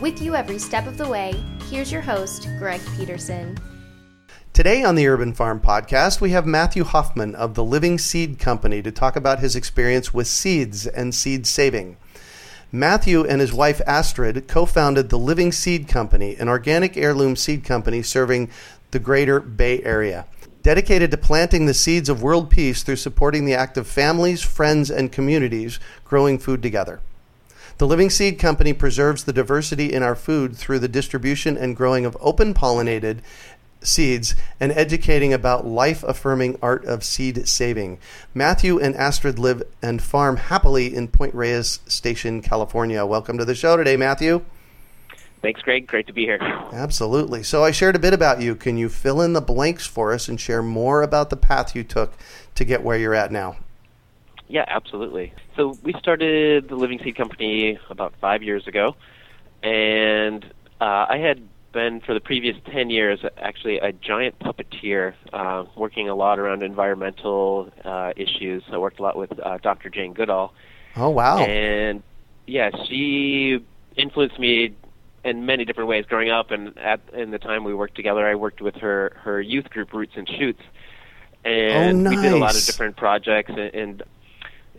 With you every step of the way, here's your host, Greg Peterson. Today on the Urban Farm Podcast, we have Matthew Hoffman of the Living Seed Company to talk about his experience with seeds and seed saving. Matthew and his wife Astrid co founded the Living Seed Company, an organic heirloom seed company serving the greater Bay Area. Dedicated to planting the seeds of world peace through supporting the act of families, friends, and communities growing food together. The Living Seed Company preserves the diversity in our food through the distribution and growing of open pollinated seeds and educating about life affirming art of seed saving. Matthew and Astrid live and farm happily in Point Reyes Station, California. Welcome to the show today, Matthew. Thanks, Greg. Great to be here. Absolutely. So, I shared a bit about you. Can you fill in the blanks for us and share more about the path you took to get where you're at now? Yeah, absolutely. So we started the Living Seed Company about five years ago, and uh, I had been for the previous 10 years actually a giant puppeteer, uh, working a lot around environmental uh, issues. I worked a lot with uh, Dr. Jane Goodall. Oh, wow. And yeah, she influenced me in many different ways growing up and at in the time we worked together I worked with her her youth group Roots and Shoots and oh, nice. we did a lot of different projects and, and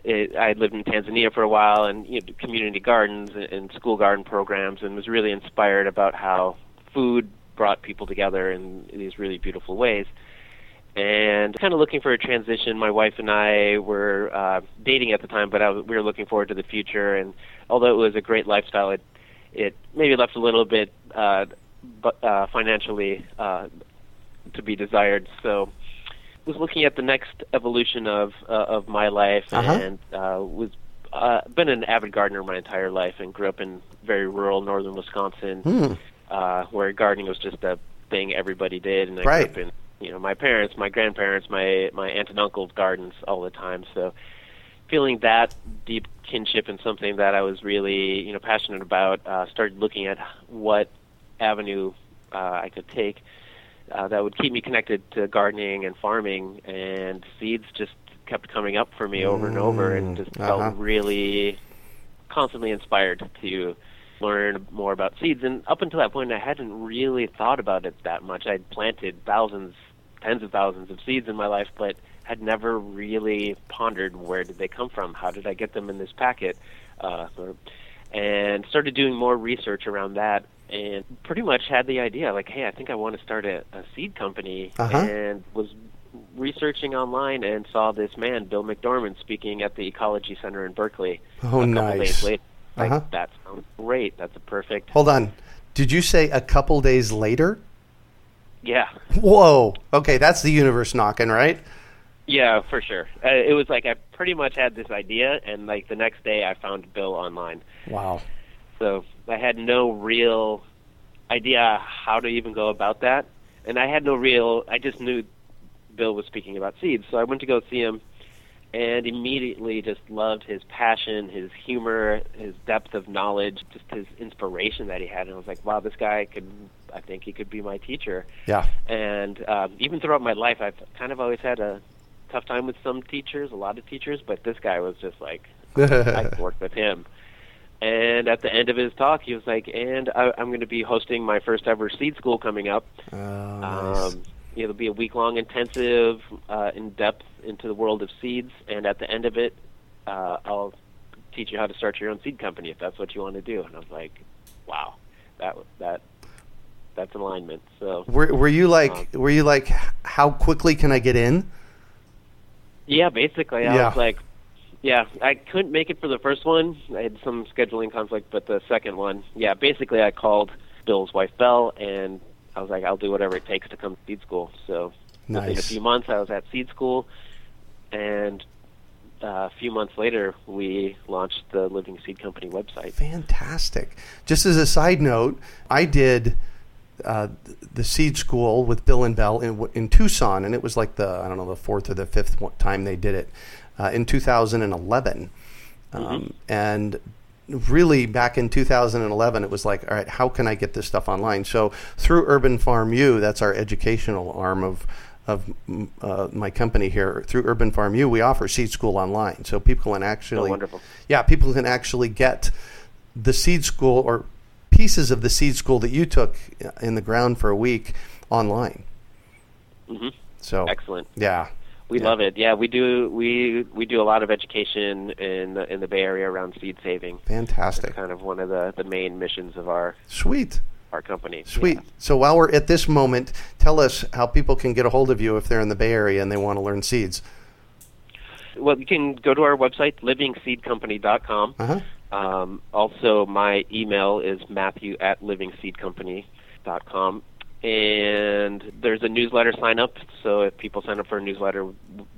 I lived in Tanzania for a while and you know, community gardens and, and school garden programs, and was really inspired about how food brought people together in these really beautiful ways. And kind of looking for a transition. My wife and I were uh, dating at the time, but I was, we were looking forward to the future. And although it was a great lifestyle, it it maybe left a little bit uh, but, uh, financially uh, to be desired. So was looking at the next evolution of uh, of my life uh-huh. and uh, was uh, been an avid gardener my entire life and grew up in very rural northern Wisconsin, hmm. uh, where gardening was just a thing everybody did, and I right. grew up in you know my parents, my grandparents, my my aunt and uncle's gardens all the time. So feeling that deep kinship in something that I was really you know passionate about, uh, started looking at what avenue uh, I could take uh, that would keep me connected to gardening and farming, and seeds just kept coming up for me over and over, and Mm, just uh-huh. felt really constantly inspired to learn more about seeds. And up until that point, I hadn't really thought about it that much. I'd planted thousands, tens of thousands of seeds in my life, but had never really pondered where did they come from? How did I get them in this packet? Uh, and started doing more research around that and pretty much had the idea like hey i think i want to start a, a seed company Uh-huh. and was researching online and saw this man bill McDorman speaking at the ecology center in berkeley Oh, a couple nice. days later like Uh-huh. that sounds great that's a perfect Hold on. Did you say a couple days later? yeah Whoa. Okay, that's the universe knocking, right? yeah for sure uh, it was like i pretty much had this idea and like the next day i found bill online Wow. So I had no real idea how to even go about that. And I had no real, I just knew Bill was speaking about seeds. So I went to go see him and immediately just loved his passion, his humor, his depth of knowledge, just his inspiration that he had. And I was like, wow, this guy could, I think he could be my teacher. Yeah. And um, even throughout my life, I've kind of always had a tough time with some teachers, a lot of teachers, but this guy was just like, I could work with him. And at the end of his talk, he was like, "And I, I'm going to be hosting my first ever seed school coming up. Oh, nice. Um, it'll be a week long intensive, uh, in depth into the world of seeds. And at the end of it, uh, I'll teach you how to start your own seed company if that's what you want to do." And I was like, "Wow, that that that's alignment. So Were, were you like, were you like, how quickly can I get in? yeah, basically, I Yeah. was like, yeah, I couldn't make it for the first one. I had some scheduling conflict, but the second one, yeah, basically, I called Bill's wife Belle, and I was like, I'll do whatever it takes to come to seed school. So within a few months, I was at seed school, and uh, a few months later, we launched the Living Seed Company website. Fantastic. Just as a side note, I did uh, the seed school with Bill and Belle in, in Tucson, and it was like the I don't know the fourth or the fifth time they did it uh, in 2011. Um, and really, back in 2011, it was like, all right, how can I get this stuff online? So through Urban Farm U, that's our educational arm of of uh, my company here. Through Urban Farm U, we offer seed school online, so people can actually Oh, wonderful. yeah, people can actually get the seed school or pieces of the seed school that you took in the ground for a week online. hmm So Excellent. yeah, We Yeah. love it. Yeah, we do. We we do a lot of education in the, in the Bay Area around seed saving. fantastic, It's kind of one of the, the main missions of our sweet, our company. sweet. Yeah. So while we're at this moment, tell us how people can get a hold of you if they're in the Bay Area and they want to learn seeds. Well, you can go to our website, livingseedcompany.com. Uh-huh. Um, also, my email is matthew at livingseedcompany.com. And there's a newsletter sign up. So if people sign up for a newsletter,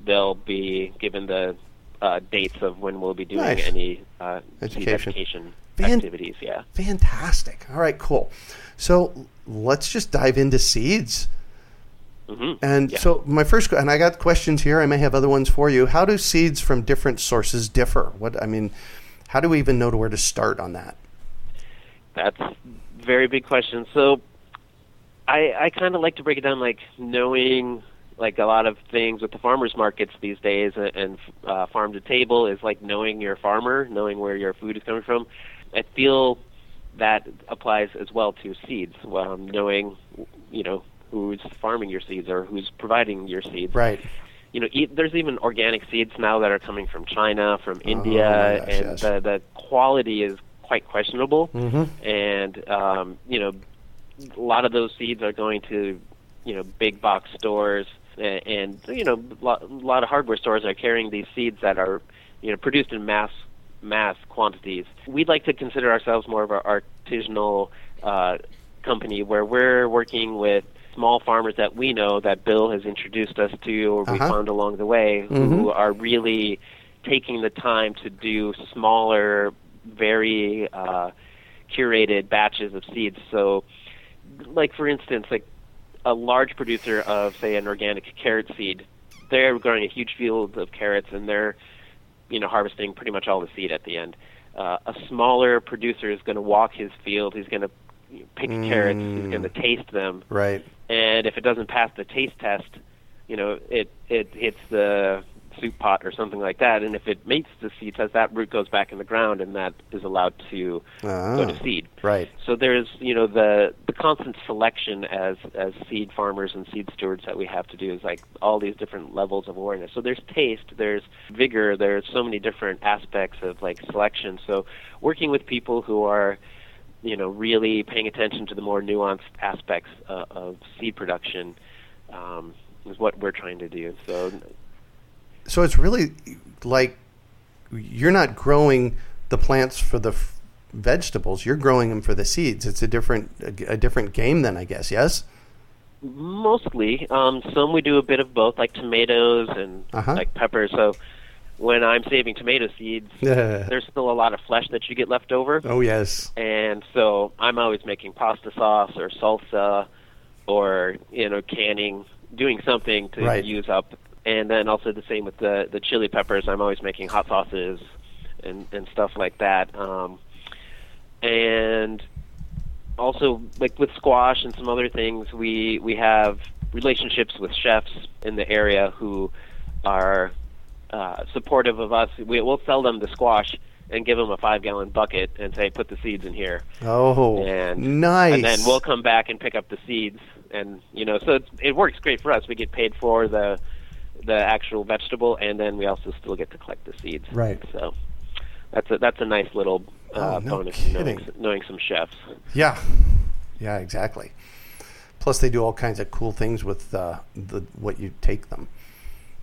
they'll be given the uh, dates of when we'll be doing Nice. any uh, Education. education Fan- activities. Yeah. Fantastic. All right, cool. So let's just dive into seeds. hmm And Yeah. so my first, and I got questions here. I may have other ones for you. How do seeds from different sources differ? What I mean, how do we even know to where to start on that? That's a very big question. So I I kind of like to break it down like knowing like a lot of things with the farmers markets these days and, and uh, farm to table is like knowing your farmer, knowing where your food is coming from. I feel that applies as well to seeds. Um, knowing you know who's farming your seeds or who's providing your seeds Right. you know, e- there's even organic seeds now that are coming from China, from India, Oh, gosh, and yes. the the quality is quite questionable. Mhm. And um, you know, a lot of those seeds are going to, you know, big box stores, and, and you know, a lot, of hardware stores are carrying these seeds that are, you know, produced in mass mass quantities. We'd like to consider ourselves more of an artisanal uh, company where we're working with small farmers that we know that Bill has introduced us to or we Uh-huh. found along the way who are really taking the time to do smaller, very uh, curated batches of seeds. So, like for instance, like a large producer of say an organic carrot seed, they're growing a huge field of carrots and they're you know harvesting pretty much all the seed at the end. Uh, a smaller producer is going to walk his field. He's going to pick carrots. He's going to taste them, Right. and if it doesn't pass the taste test, you know it it hits the soup pot or something like that. And if it mates the seeds, test, that root goes back in the ground, and that is allowed to Ah. go to seed. Right. So there's you know the the constant selection as as seed farmers and seed stewards that we have to do is like all these different levels of awareness. So there's taste, there's vigor, there's so many different aspects of like selection. So working with people who are you know really paying attention to the more nuanced aspects uh, of seed production um, is what we're trying to do. So So it's really like you're not growing the plants for the f- vegetables. You're growing them for the seeds. It's a different a, a different game then, I guess. Yes. Mostly. Um, some we do a bit of both, like tomatoes and Uh-huh. like peppers. So when I'm saving tomato seeds, there's still a lot of flesh that you get left over. oh yes. And so I'm always making pasta sauce or salsa or, you know, canning, doing something to Right. use up. And then also the same with the, the chili peppers. I'm always making hot sauces and, and stuff like that. Um, and also like with squash and some other things we we have relationships with chefs in the area who are uh, supportive of us we, we'll sell them the squash and give them a five gallon bucket and say put the seeds in here Oh, and nice. and then we'll come back and pick up the seeds and you know so it's, it works great for us we get paid for the the actual vegetable and then we also still get to collect the seeds Right. so that's a that's a nice little uh, Oh, no bonus knowing, knowing some chefs Yeah. Yeah, exactly. Plus, they do all kinds of cool things with uh, the what you take them.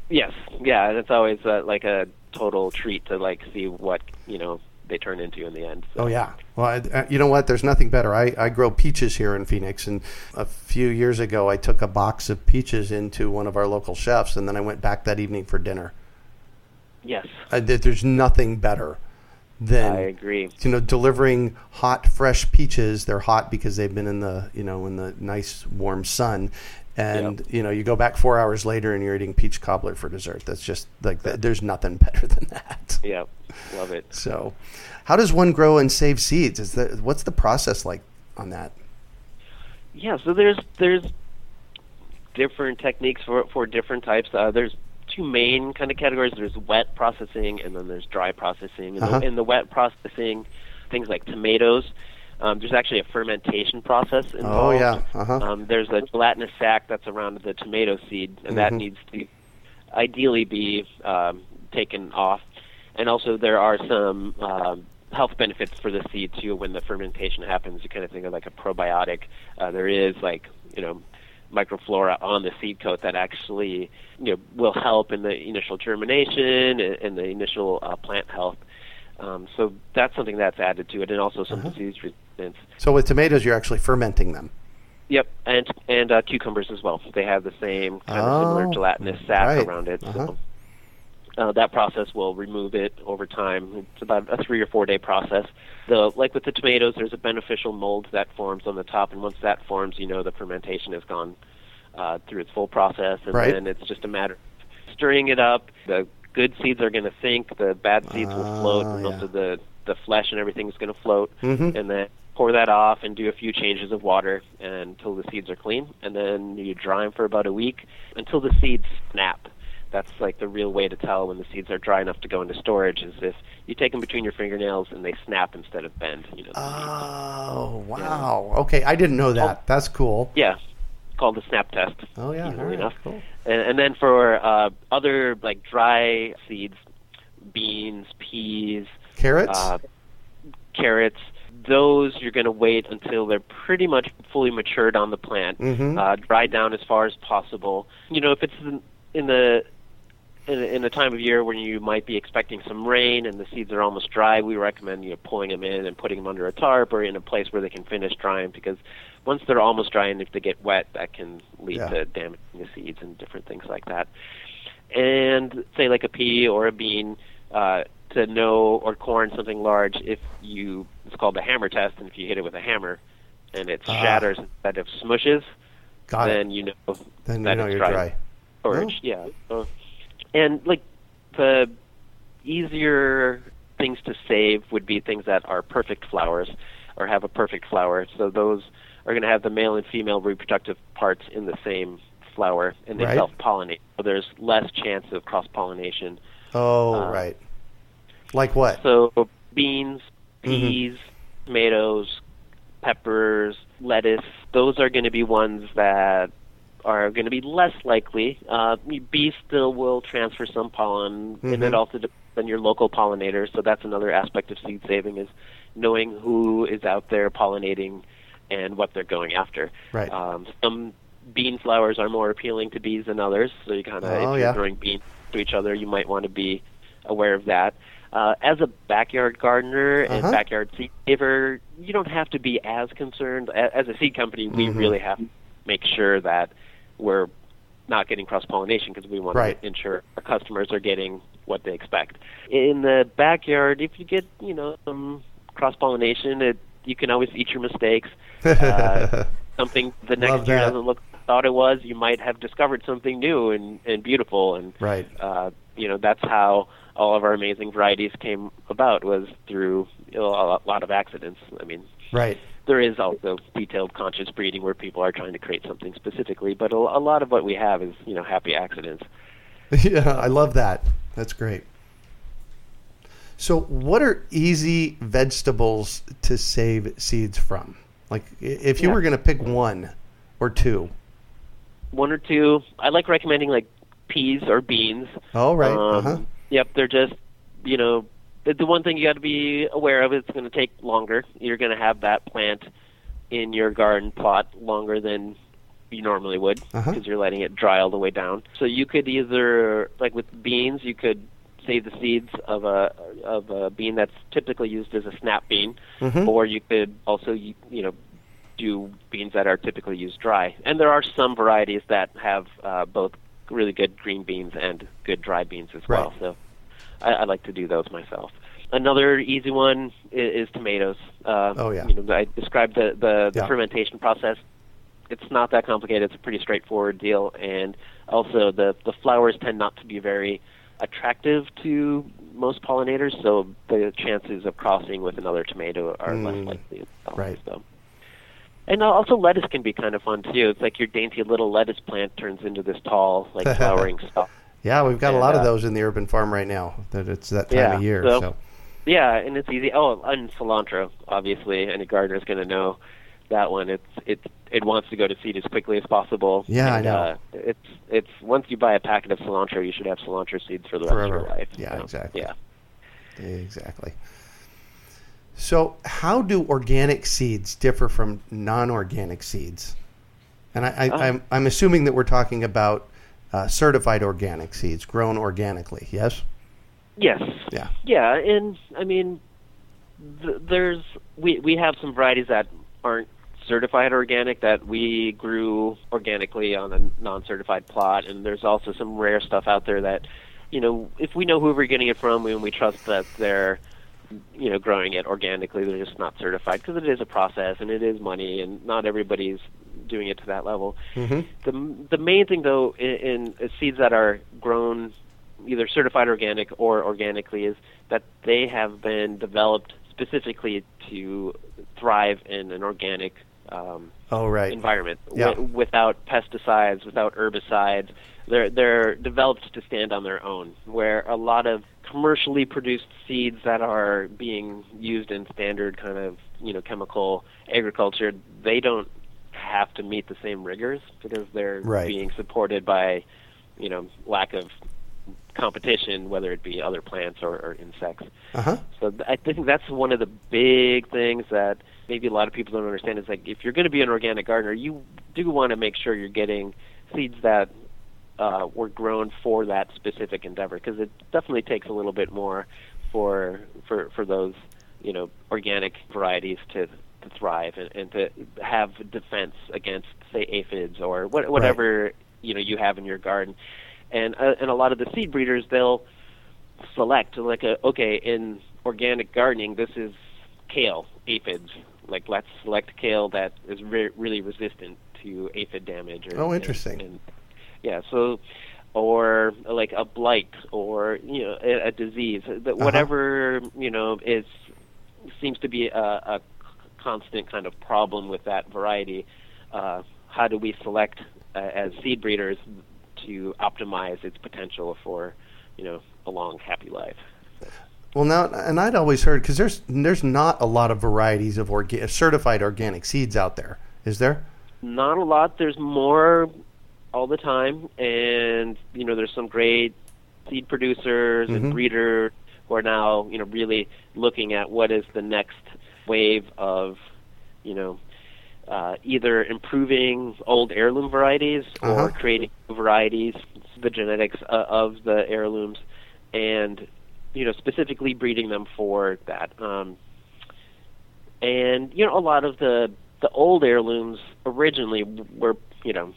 Yes, yeah, it's always uh, like a total treat to like see what you know they turn into in the end. So. Oh yeah. Well, I, uh, you know what? There's nothing better. I, I grow peaches here in Phoenix, and a few years ago, I took a box of peaches into one of our local chefs, and then I went back that evening for dinner. Yes. I, there's nothing better than I agree. You know, delivering hot, fresh peaches. They're hot because they've been in the you know in the nice warm sun, and yep. you know you go back four hours later and you're eating peach cobbler for dessert. That's just like there's nothing better than that. Yeah, love it. So, how does one grow and save seeds? Is that what's the process like on that? Yeah, so there's there's different techniques for for different types. Uh, there's two main kind of categories. There's wet processing and then there's dry processing. In, uh-huh. the, in the wet processing, things like tomatoes, um, there's actually a fermentation process involved. Oh yeah. Uh-huh. Um, there's a gelatinous sac that's around the tomato seed, and mm-hmm. that needs to ideally be um, taken off. And also, there are some um, health benefits for the seed too. When the fermentation happens, you kind of think of like a probiotic. Uh, there is like you know microflora on the seed coat that actually you know will help in the initial germination and, and the initial uh, plant health. Um, so that's something that's added to it, and also some uh-huh. disease So with tomatoes, you're actually fermenting them. Yep, and and uh, cucumbers as well. They have the same kind of similar oh, gelatinous sap right. around it. Uh-huh. So uh, that process will remove it over time. It's about a three or four day process. The like with the tomatoes, there's a beneficial mold that forms on the top, and once that forms, you know the fermentation has gone uh, through its full process, and right. then it's just a matter of stirring it up. The good seeds are going to sink, the bad seeds will float, and yeah. most of the the flesh and everything is going to float, mm-hmm. and then pour that off and do a few changes of water until the seeds are clean, and then you dry them for about a week until the seeds snap that's like the real way to tell when the seeds are dry enough to go into storage is if you take them between your fingernails and they snap instead of bend. You know. Oh wow! Yeah. Okay, I didn't know that. Oh, That's cool. Yeah, called the snap test. Oh yeah, right, enough. Cool. And, and then for uh, other like dry seeds, beans, peas, carrots, uh, carrots. Those you're going to wait until they're pretty much fully matured on the plant, mm-hmm. uh, dried down as far as possible. You know, if it's in the in, in a time of year when you might be expecting some rain and the seeds are almost dry, we recommend you know, pulling them in and putting them under a tarp or in a place where they can finish drying because once they're almost dry and if they get wet, that can lead yeah. to damaging the seeds and different things like that. And say like a pea or a bean, uh, to know or corn something large, if you it's called the hammer test, and if you hit it with a hammer and it Ah. shatters instead of smushes, Got then it. you know Then that you know it's you're dry. dry. storage. Oh. Yeah. Uh, and like the easier things to save would be things that are perfect flowers or have a perfect flower. So those are going to have the male and female reproductive parts in the same flower and they Right. self-pollinate. So there's less chance of cross-pollination. Oh Uh, right. Like what? So beans, Mm-hmm. peas, tomatoes, peppers, lettuce, those are going to be ones that are going to be less likely. Uh, bees still will transfer some pollen, and Mhm. it also depends on your local pollinators. So that's another aspect of seed saving is knowing who is out there pollinating and what they're going after. Right. Um, some bean flowers are more appealing to bees than others, so you kind of Oh, if yeah. you're throwing beans to each other, you might want to be aware of that. Uh, as a backyard gardener Uh-huh. and backyard seed saver, you don't have to be as concerned. As a seed company, we Mhm. really have to make sure that we're not getting cross pollination because we want Right. to ensure our customers are getting what they expect. In the backyard, if you get you know some cross pollination, it you can always eat your mistakes. Uh, something the next year doesn't look thought it was, you might have discovered something new and, and beautiful. And right. uh, you know that's how all of our amazing varieties came about was through you know, a lot- of accidents. I mean, Right. there is also detailed conscious breeding where people are trying to create something specifically, but a, a lot of what we have is you know happy accidents. yeah, I love that. That's great. So, what are easy vegetables to save seeds from? Like, if you Yeah. were going to pick one or two. One or two. I like recommending like peas or beans. Oh, right. Um, uh-huh. Yep, they're just you know the, the one thing you got to be aware of is it's going to take longer. You're going to have that plant in your garden plot longer than you normally would Uh-huh. because you're letting it dry all the way down. So you could either like with beans, you could save the seeds of a of a bean that's typically used as a snap bean, Mhm. or you could also you, you know do beans that are typically used dry. And there are some varieties that have uh, both really good green beans and good dry beans as well. Right. So I, I like to do those myself. Another easy one is, is tomatoes. Uh, Oh, yeah. You know, I described the the, the Yeah. fermentation process. It's not that complicated. It's a pretty straightforward deal, and also the the flowers tend not to be very attractive to most pollinators, so the chances of crossing with another tomato are Mm. less likely. as well. Right. So. And also lettuce can be kind of fun too. It's like your dainty little lettuce plant turns into this tall, like flowering stuff. Yeah, we've got a And, lot of uh, those in the urban farm right now. That it's that time Yeah, of year. so- So, Yeah, and it's easy. Oh, and cilantro, obviously, any gardener's going to know that one. It's it it wants to go to seed as quickly as possible. Yeah, I and, know. Uh, it's it's once you buy a packet of cilantro, you should have cilantro seeds for the rest of your life. Yeah, So, exactly. Yeah. exactly. So, how do organic seeds differ from non-organic seeds? And I, I, I'm I'm assuming that we're talking about uh, certified organic seeds grown organically. Yes. Yes. Yeah. Yeah, and I mean, th- there's we we have some varieties that aren't certified organic that we grew organically on a non-certified plot, and there's also some rare stuff out there that, you know, if we know who we're getting it from and we trust that they're, you know, growing it organically, they're just not certified because it is a process and it is money, and not everybody's doing it to that level. Mm-hmm. The the main thing though in, in seeds that are grown either certified organic or organically is that they have been developed specifically to thrive in an organic um, Oh, right. environment Yeah. wi- without pesticides, without herbicides. They're they're developed to stand on their own. Where a lot of commercially produced seeds that are being used in standard kind of you know chemical agriculture, they don't have to meet the same rigors because they're Right. being supported by you know lack of competition, whether it be other plants or, or insects. Uh huh. So th- I think that's one of the big things that maybe a lot of people don't understand is like if you're going to be an organic gardener, you do want to make sure you're getting seeds that uh, were grown for that specific endeavor because it definitely takes a little bit more for for for those you know organic varieties to to thrive and, and to have defense against say aphids or what, whatever you know you have in your garden. And uh, and a lot of the seed breeders they'll select like a okay in organic gardening this is kale aphids. Like let's select kale that is re- really resistant to aphid damage or, Oh, interesting. and, and yeah so or like a blight or you know a, a disease that whatever you know is seems to be a, a constant kind of problem with that variety uh, how do we select uh, as seed breeders to optimize its potential for you know a long happy life? Well, now, and I'd always heard because there's there's not a lot of varieties of orga- certified organic seeds out there, is there? not a lot. There's more all the time and you know there's some great seed producers Mhm. and breeders who are now you know really looking at what is the next wave of you know uh, either improving old heirloom varieties or Uh-huh. creating new varieties the genetics uh, of the heirlooms and you know specifically breeding them for that um, and you know a lot of the the old heirlooms originally were you know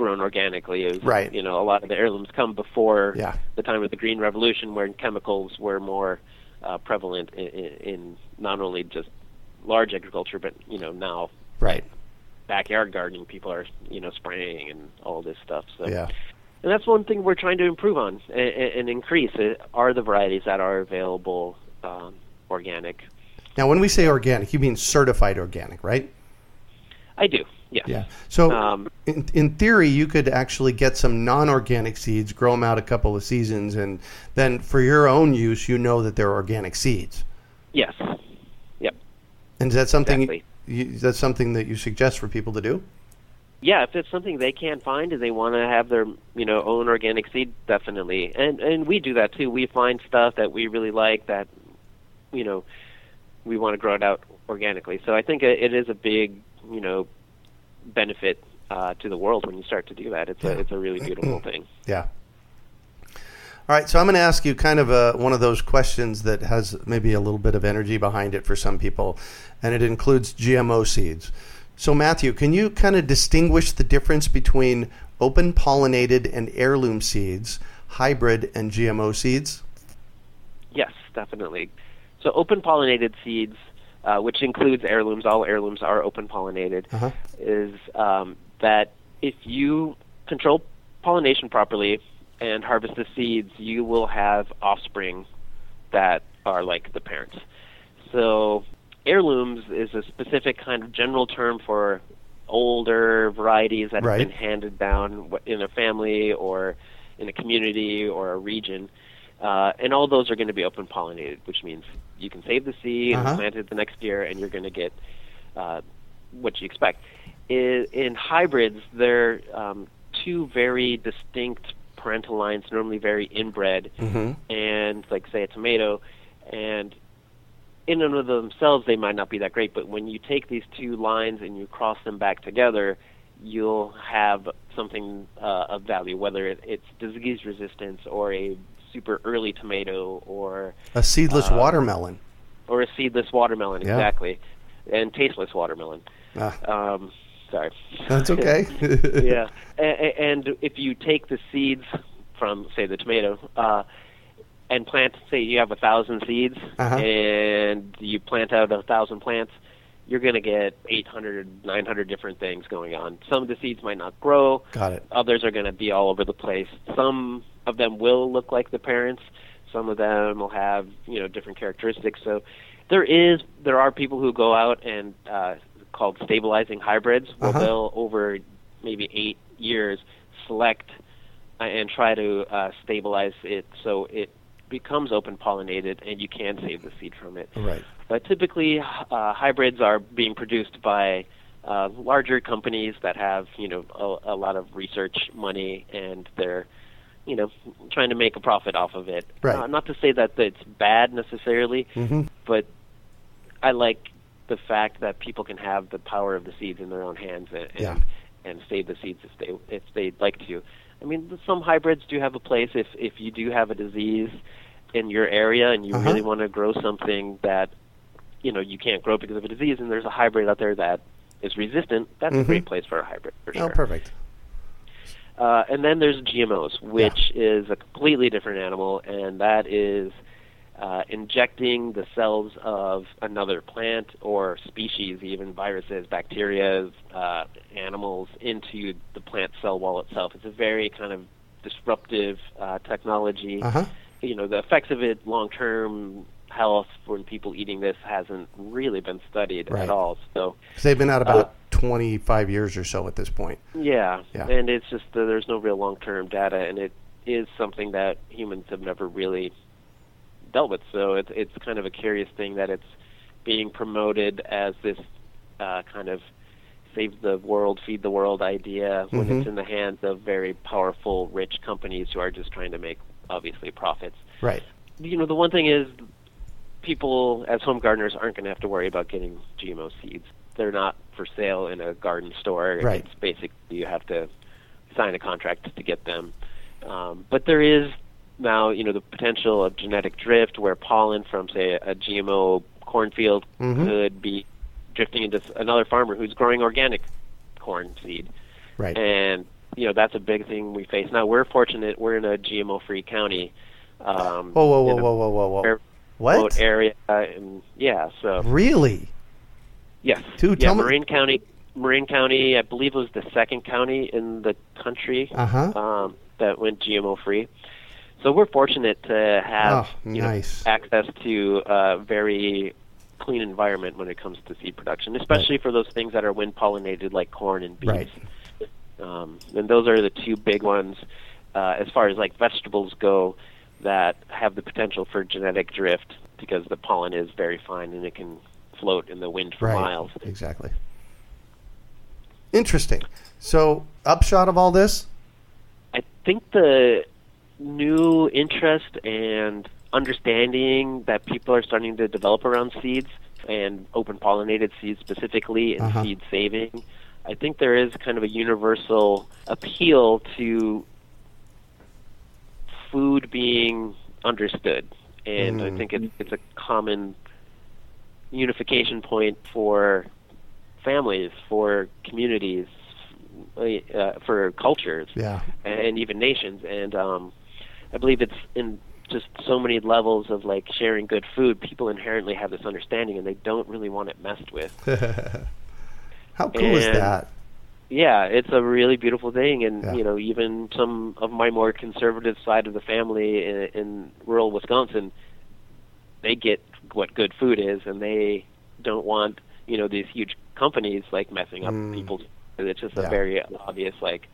grown organically. Was, Right. You know, a lot of the heirlooms come before Yeah. the time of the Green Revolution, where chemicals were more uh, prevalent in, in, in not only just large agriculture, but you know now Right. backyard gardening, people are you know spraying and all this stuff. So Yeah. and that's one thing we're trying to improve on and, and increase uh, are the varieties that are available um, organic. Now, when we say organic, you mean certified organic, right? I do, yes. Yeah. So, Um, in, in theory, you could actually get some non-organic seeds, grow them out a couple of seasons, and then for your own use, you know that they're organic seeds. Yes. Yep. And is that something? Exactly. You, is that something that you suggest for people to do? Yeah, if it's something they can't find and they want to have their you know own organic seed, definitely. And and we do that too. We find stuff that we really like that you know we want to grow it out organically. So I think it is a big you know benefit uh, to the world when you start to do that. It's a it's a really beautiful thing. Yeah. All right, so I'm going to ask you kind of a, one of those questions that has maybe a little bit of energy behind it for some people, and it includes GMO seeds. So, Matthew, can you kind of distinguish the difference between open pollinated and heirloom seeds, hybrid and GMO seeds? Yes, definitely. So, open pollinated seeds, uh, which includes heirlooms, all heirlooms are open pollinated, Uh-huh. is um, that if you control pollination properly and harvest the seeds, you will have offspring that are like the parents. So, heirlooms is a specific kind of general term for older varieties that Right. have been handed down in a family or in a community or a region. Uh, and all those are going to be open pollinated, which means you can save the seed Uh-huh. and plant it the next year, and you're going to get uh, what you expect. In, in hybrids, they're um, two very distinct parental lines, normally very inbred, Mhm. and like say a tomato, and in and of themselves they might not be that great, but when you take these two lines and you cross them back together, you'll have something uh, of value, whether it, it's disease resistance or a super early tomato or A seedless Uh, watermelon. or a seedless watermelon, Yeah. exactly, and tasteless watermelon. Ah, Um, sorry. that's okay. yeah, a- a- and if you take the seeds from, say, the tomato, uh, and plant, say, you have a thousand seeds, Uh-huh. and you plant out a thousand plants, you're going to get 800, 900 different things going on. Some of the seeds might not grow. Got it. Others are going to be all over the place. Some of them will look like the parents. Some of them will have, you know, different characteristics. So there is, there are people who go out and uh, called stabilizing hybrids, where Uh-huh. they'll over maybe eight years select uh, and try to uh, stabilize it so it becomes open pollinated and you can save the seed from it. Right. But typically, uh, hybrids are being produced by uh, larger companies that have, you know, a, a lot of research money, and they're, you know, trying to make a profit off of it. Right. Uh, not to say that it's bad necessarily, hmm but I like the fact that people can have the power of the seeds in their own hands and and, Yeah. and save the seeds if they if they'd like to. I mean, some hybrids do have a place if if you do have a disease in your area and you Uh-huh. really want to grow something that you know you can't grow because of a disease, and there's a hybrid out there that is resistant. That's Mhm. a great place for a hybrid for Oh, sure. perfect. Uh, and then there's GMOs, which is a completely different animal, and that is uh, injecting the cells of another plant or species, even viruses, bacteria, uh, animals, into the plant cell wall itself. It's a very kind of disruptive uh, technology. Uh huh. You know, the effects of it long term health when people eating this hasn't really been studied Right. at all. So They've been out about 25 years or so at this point. Yeah, Yeah. and it's just uh, there's no real long-term data, and it is something that humans have never really dealt with. So it's it's kind of a curious thing that it's being promoted as this uh, kind of save the world, feed the world idea when Mhm. it's in the hands of very powerful, rich companies who are just trying to make obviously profits. Right. You know, the one thing is people as home gardeners aren't going to have to worry about getting GMO seeds. They're not for sale in a garden store. Right. It's basically you have to sign a contract to get them. Um, but there is now, you know, the potential of genetic drift where pollen from, say, a GMO cornfield Mhm. could be drifting into another farmer who's growing organic corn seed Right. and you know that's a big thing we face now. We're fortunate; we're in a GMO-free county. Um, Whoa, whoa, whoa, whoa, whoa, whoa, whoa. What? area? And yeah, so Really? Yes, Two- yeah, tell me- Marin County. Marin County, I believe, was the second county in the country Uh huh. um, that went GMO-free. So we're fortunate to have Oh, you know, access to a very clean environment when it comes to seed production, especially for those things that are wind pollinated like corn and beans. Right. Um, and those are the two big ones uh, as far as like vegetables go that have the potential for genetic drift because the pollen is very fine and it can float in the wind for Right. miles. Exactly. Interesting. So, upshot of all this? I think the new interest and understanding that people are starting to develop around seeds and open pollinated seeds specifically and Uh-huh. seed saving I think there is kind of a universal appeal to food being understood, and I Mm. think it's it's a common unification point for families, for communities, uh, for cultures, Yeah. and even nations. And um, I believe it's in just so many levels of like sharing good food. People inherently have this understanding, and they don't really want it messed with. How cool is that? Yeah, it's a really beautiful thing, and Yeah. you know, even some of my more conservative side of the family in, in rural Wisconsin, they get what good food is, and they don't want you know these huge companies like messing up Mm. people's. It's just a very obvious like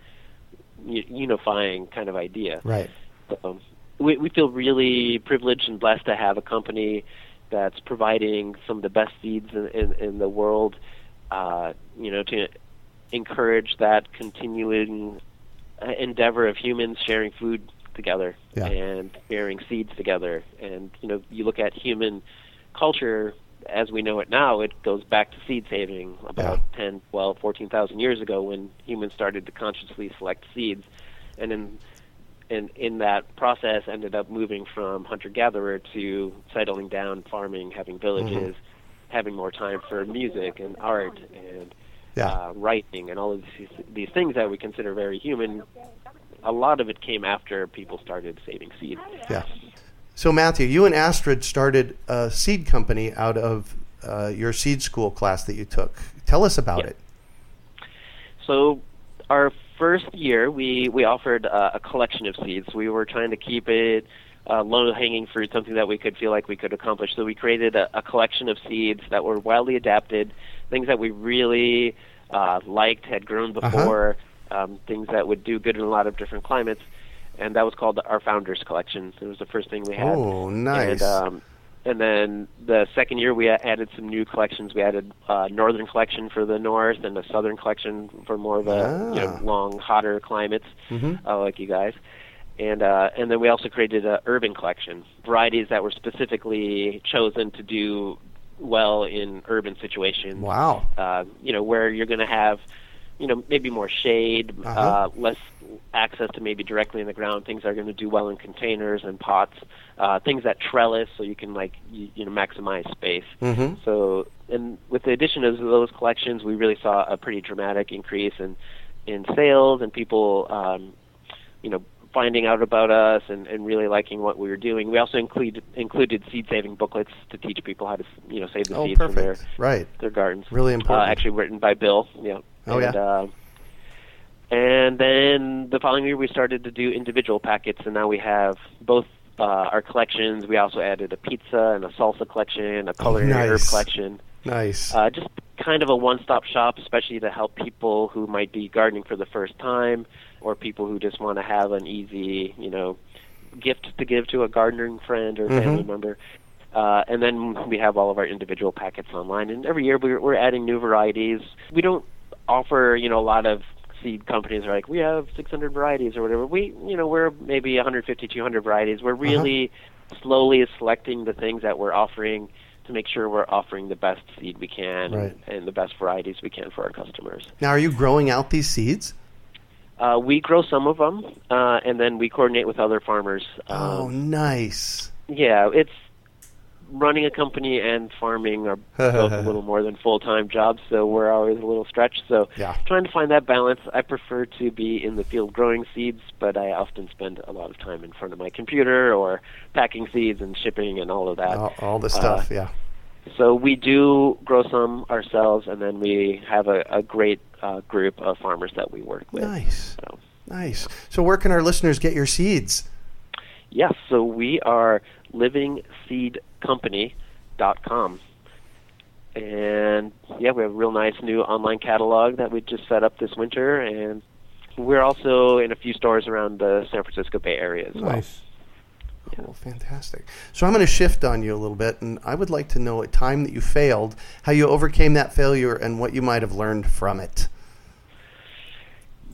unifying kind of idea. Right. Um, we, we feel really privileged and blessed to have a company that's providing some of the best seeds in, in, in the world. Uh, you know, to encourage that continuing uh, endeavor of humans sharing food together Yeah. and sharing seeds together. And you know, you look at human culture as we know it now, it goes back to seed saving about Yeah. 10, 12, 14,000 years ago when humans started to consciously select seeds. And in and in that process ended up moving from hunter gatherer to settling down, farming, having villages, having more time for music and art and Yeah. uh, writing and all of these, these things that we consider very human. A lot of it came after people started saving seeds. Yeah. So Matthew, you and Astrid started a seed company out of uh, your seed school class that you took. Tell us about Yeah. it. So, our first year, we we offered uh, a collection of seeds. We were trying to keep it uh, low hanging fruit, something that we could feel like we could accomplish. So we created a, a collection of seeds that were wildly adapted, things that we really uh, liked, had grown before, um, things that would do good in a lot of different climates. And that was called our Founders Collection. It was the first thing we had. Oh, nice. And, um, and then the second year, we added some new collections. We added uh, Northern Collection for the north, and a Southern Collection for more of a you know Ah. long, hotter climates, Mhm. uh, like you guys. And uh, and then we also created a urban collection, varieties that were specifically chosen to do well in urban situations. Wow. Uh, you know where you're going to have, you know, maybe more shade, uh Uh-huh. less access to maybe directly in the ground. Things that are going to do well in containers and pots. Uh, things that trellis, so you can like you, you know maximize space. hmm So, and with the addition of those collections, we really saw a pretty dramatic increase in in sales and people, um, you know, finding out about us and, and really liking what we were doing. We also include, included seed saving booklets to teach people how to, you know, save the Oh, seeds from their. Right. their gardens. Really Uh, important. actually written by Bill. Yeah. Oh, and, yeah. Uh, and then the following year, we started to do individual packets, and now we have both uh, our collections. We also added a pizza and a salsa collection, a culinary herb nice. collection. Nice. Uh, just kind of a one-stop shop, especially to help people who might be gardening for the first time, or people who just want to have an easy, you know, gift to give to a gardening friend or family Mhm. member. Uh, and then we have all of our individual packets online, and every year we're, we're adding new varieties. We don't offer, you know, a lot of seed companies are like we have 600 varieties or whatever. We, you know, we're maybe 150, 200 varieties. We're really slowly selecting the things that we're offering to make sure we're offering the best seed we can Right. and, and the best varieties we can for our customers. now, are you growing out these seeds? Uh, we grow some of them, uh, and then we coordinate with other farmers. Um, oh, nice. Yeah, it's running a company and farming are both a little more than full time jobs, so we're always a little stretched. So Yeah. trying to find that balance. I prefer to be in the field growing seeds, but I often spend a lot of time in front of my computer or packing seeds and shipping and all of that. All, all the Uh, stuff. yeah. So we do grow some ourselves, and then we have a, a great uh, group of farmers that we work with. Nice. So. Nice. So, where can our listeners get your seeds? Yes, so we are livingseedcompany.com. And yeah, we have a real nice new online catalog that we just set up this winter, and we're also in a few stores around the San Francisco Bay Area as well. Nice. Cool, fantastic. So I'm going to shift on you a little bit, and I would like to know a time that you failed, how you overcame that failure, and what you might have learned from it.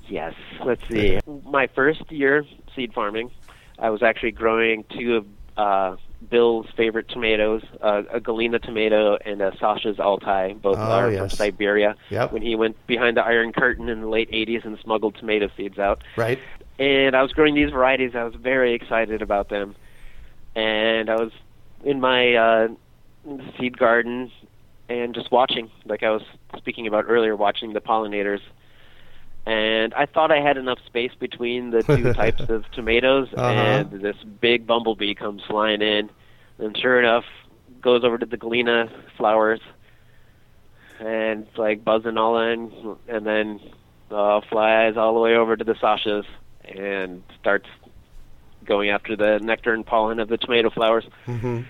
Yes, let's see. My first year seed farming, I was actually growing two of uh, Bill's favorite tomatoes, uh, a Galina tomato and a Sasha's Altai. Both Oh, are from. Siberia. Yep. When he went behind the Iron Curtain in the late 80s and smuggled tomato seeds out. Right. And I was growing these varieties. I was very excited about them. And I was in my uh, seed garden and just watching, like I was speaking about earlier, watching the pollinators. And I thought I had enough space between the two types of tomatoes, Uh-huh. and this big bumblebee comes flying in, and sure enough, goes over to the Galina flowers, and it's like buzzing all in, and then uh, flies all the way over to the Sashas, and starts going after the nectar and pollen of the tomato flowers Mm-hmm.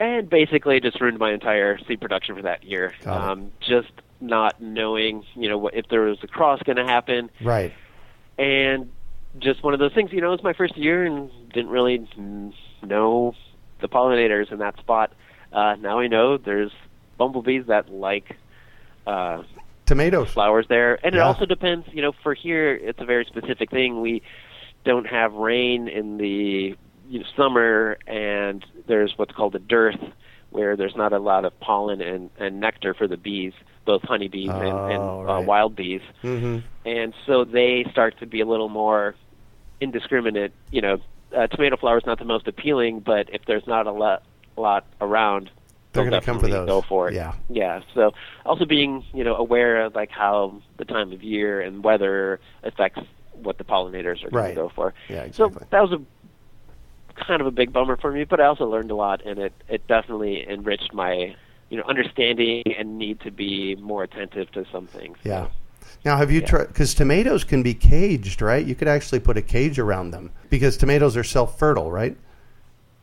and basically just ruined my entire seed production for that year. Um, just not knowing, you know, if there was a cross going to happen, Right. and just one of those things. You know, it was my first year and didn't really know the pollinators in that spot. Uh, now I know there's bumblebees that like uh, Tomatoes. flowers there, and it also depends. You know, for here, it's a very specific thing. We don't have rain in the you know, summer, and there's what's called a dearth, where there's not a lot of pollen and, and nectar for the bees, both honeybees and, and Oh, uh, wild bees, Mm-hmm. and so they start to be a little more indiscriminate. You know, uh, tomato flower is not the most appealing, but if there's not a lot lot around, They're gonna come for those. Go for it. Yeah. Yeah. So also being you know aware of like how the time of year and weather affects what the pollinators are going Right. to go for. Yeah, exactly. So that was a kind of a big bummer for me, but I also learned a lot, and it it definitely enriched my you know understanding and need to be more attentive to some things. Yeah. Now, have you Yeah. tried? Because tomatoes can be caged, right? You could actually put a cage around them because tomatoes are self-fertile, right?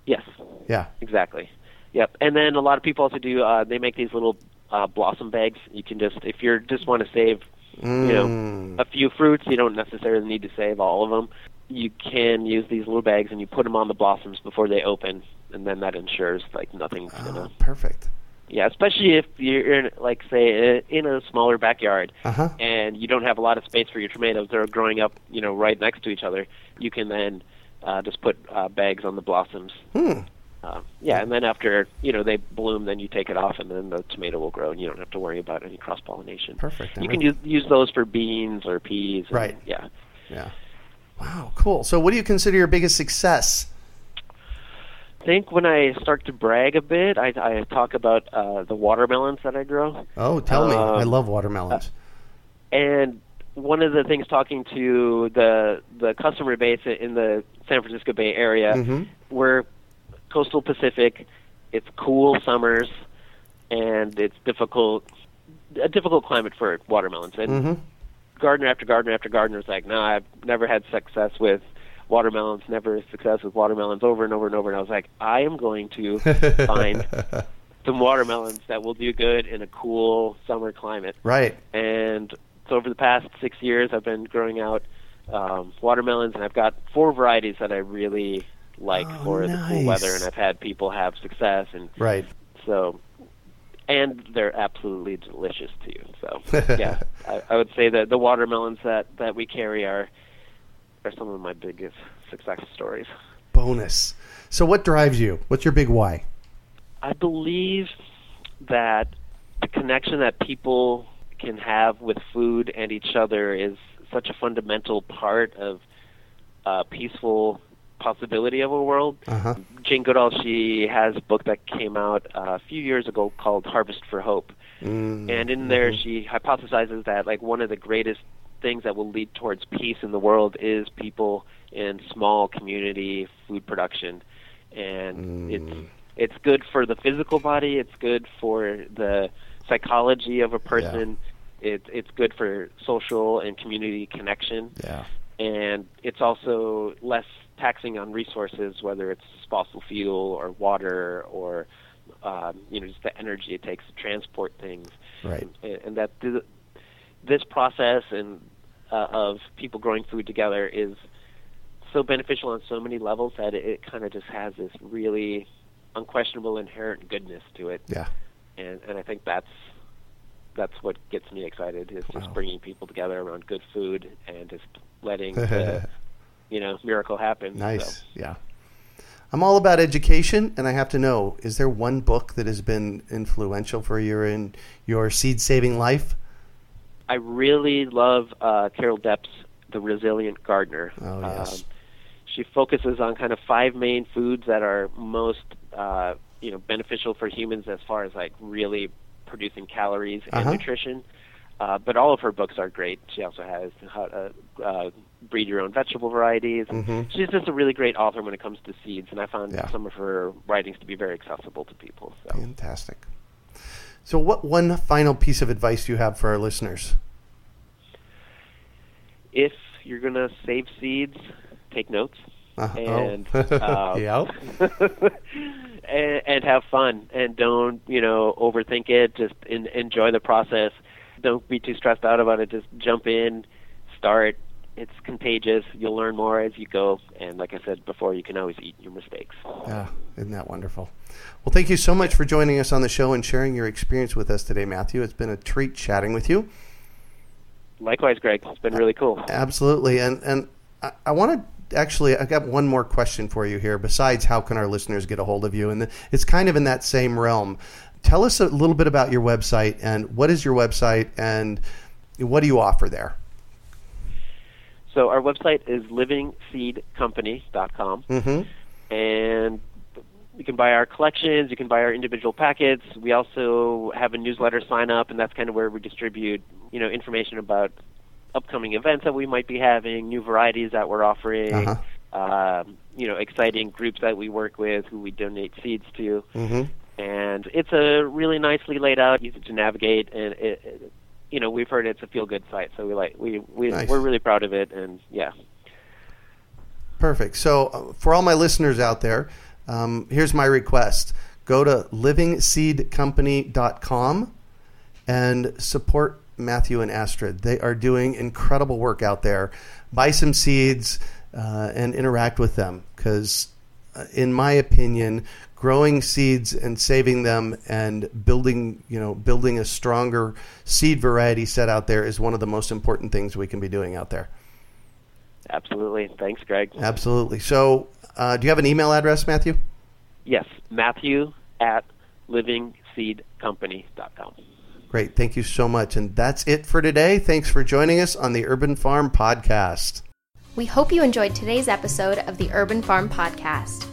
yes. Yeah. Exactly. Yep. And then a lot of people also do. Uh, they make these little uh, blossom bags. You can just, if you just want to save, Mm. you know, a few fruits, you don't necessarily need to save all of them. You can use these little bags and you put them on the blossoms before they open, and then that ensures like nothing's Oh, gonna. perfect. Yeah, especially if you're in, like say uh, in a smaller backyard Uh huh. and you don't have a lot of space for your tomatoes. They're growing up, you know, right next to each other. You can then uh, just put uh, bags on the blossoms Hmm. uh, yeah, and then after you know they bloom, then you take it off, and then the tomato will grow, and you don't have to worry about any cross pollination. Perfect. You can use use those for beans or peas. and- Right. Yeah. Yeah. Wow. Cool. So, what do you consider your biggest success? I think when I start to brag a bit, I, I talk about uh, the watermelons that I grow, Oh, tell me. Um, I love watermelons. and one of the things talking to the the customer base in the San Francisco Bay Area, Mhm. we're coastal Pacific. It's cool summers, and it's difficult a difficult climate for watermelons. And Mm-hmm. gardener after gardener after gardener is like, "No, I've never had success with watermelons. Never a success with watermelons." Over and over and over. And I was like, "I am going to find some watermelons that will do good in a cool summer climate." Right. And so over the past six years, I've been growing out um, watermelons, and I've got four varieties that I really like Oh, for the cool weather, and I've had people have success, and Right. so and they're absolutely delicious too. So yeah, I, I would say that the watermelons that that we carry are are some of my biggest success stories. Bonus. So, what drives you? What's your big why? I believe that the connection that people can have with food and each other is such a fundamental part of a peaceful possibility of a world. Uh huh. Jane Goodall, she has a book that came out uh, a few years ago called Harvest for Hope. Mm, And in there, she hypothesizes that like one of the greatest things that will lead towards peace in the world is people in small community food production, and it's it's good for the physical body. It's good for the psychology of a person. It, it's good for social and community connection, yeah. and it's also less taxing on resources, whether it's fossil fuel or water or um, you know just the energy it takes to transport things Right. and, and that th- this process and uh, of people growing food together is so beneficial on so many levels that it, it kind of just has this really unquestionable inherent goodness to it, Yeah. and and I think that's that's what gets me excited is just Wow. bringing people together around good food and just letting the you know miracle happen. Nice. So, Yeah. I'm all about education, and I have to know: is there one book that has been influential for you in your seed saving life? I really love uh, Carol Deppe's The Resilient Gardener. Oh yes. Um, she focuses on kind of five main foods that are most uh, you know beneficial for humans as far as like really producing calories and Uh-huh. nutrition. Uh, but all of her books are great. She also has how to uh, breed your own vegetable varieties. Mhm. She's just a really great author when it comes to seeds, and I found Yeah. some of her writings to be very accessible to people. So. Fantastic. So, what one final piece of advice do you have for our listeners? if you're going to save seeds, take notes Uh, and oh. um, yeah. and, and have fun and don't you know overthink it. Just in, enjoy the process. Don't be too stressed out about it. Just jump in, start. It's contagious. You'll learn more as you go. And like I said before, you can always eat your mistakes. Yeah, isn't that wonderful? Well, thank you so much for joining us on the show and sharing your experience with us today, Matthew. It's been a treat chatting with you. Likewise, Greg. It's been really cool. Absolutely, and and I, I want to actually I got one more question for you here. Besides, how can our listeners get a hold of you? And it's kind of in that same realm. Tell us a little bit about your website and what is your website and what do you offer there? So our website is livingseedcompany.com. Mm-hmm. and you can buy our collections, you can buy our individual packets. We also have a newsletter sign up, and that's kind of where we distribute, you know, information about upcoming events that we might be having, new varieties that we're offering, Uh-huh. um, you know, exciting groups that we work with who we donate seeds to. Mm-hmm. And it's a really nicely laid out, easy to navigate, and it, it, you know, we've heard it's a feel good site, so we like we we Nice. we're really proud of it, and yeah. Perfect. So, uh, for all my listeners out there, um, here's my request go to livingseedcompany.com and support Matthew and Astrid. They are doing incredible work out there. Buy some seeds uh, and interact with them because, uh, in my opinion, growing seeds and saving them and building, you know, building a stronger seed variety set out there is one of the most important things we can be doing out there. Absolutely. Thanks, Greg. Absolutely. So, uh, do you have an email address, Matthew? Yes, Matthew at livingseedcompany.com. Great. Thank you so much. And that's it for today. Thanks for joining us on the Urban Farm Podcast. We hope you enjoyed today's episode of the Urban Farm Podcast.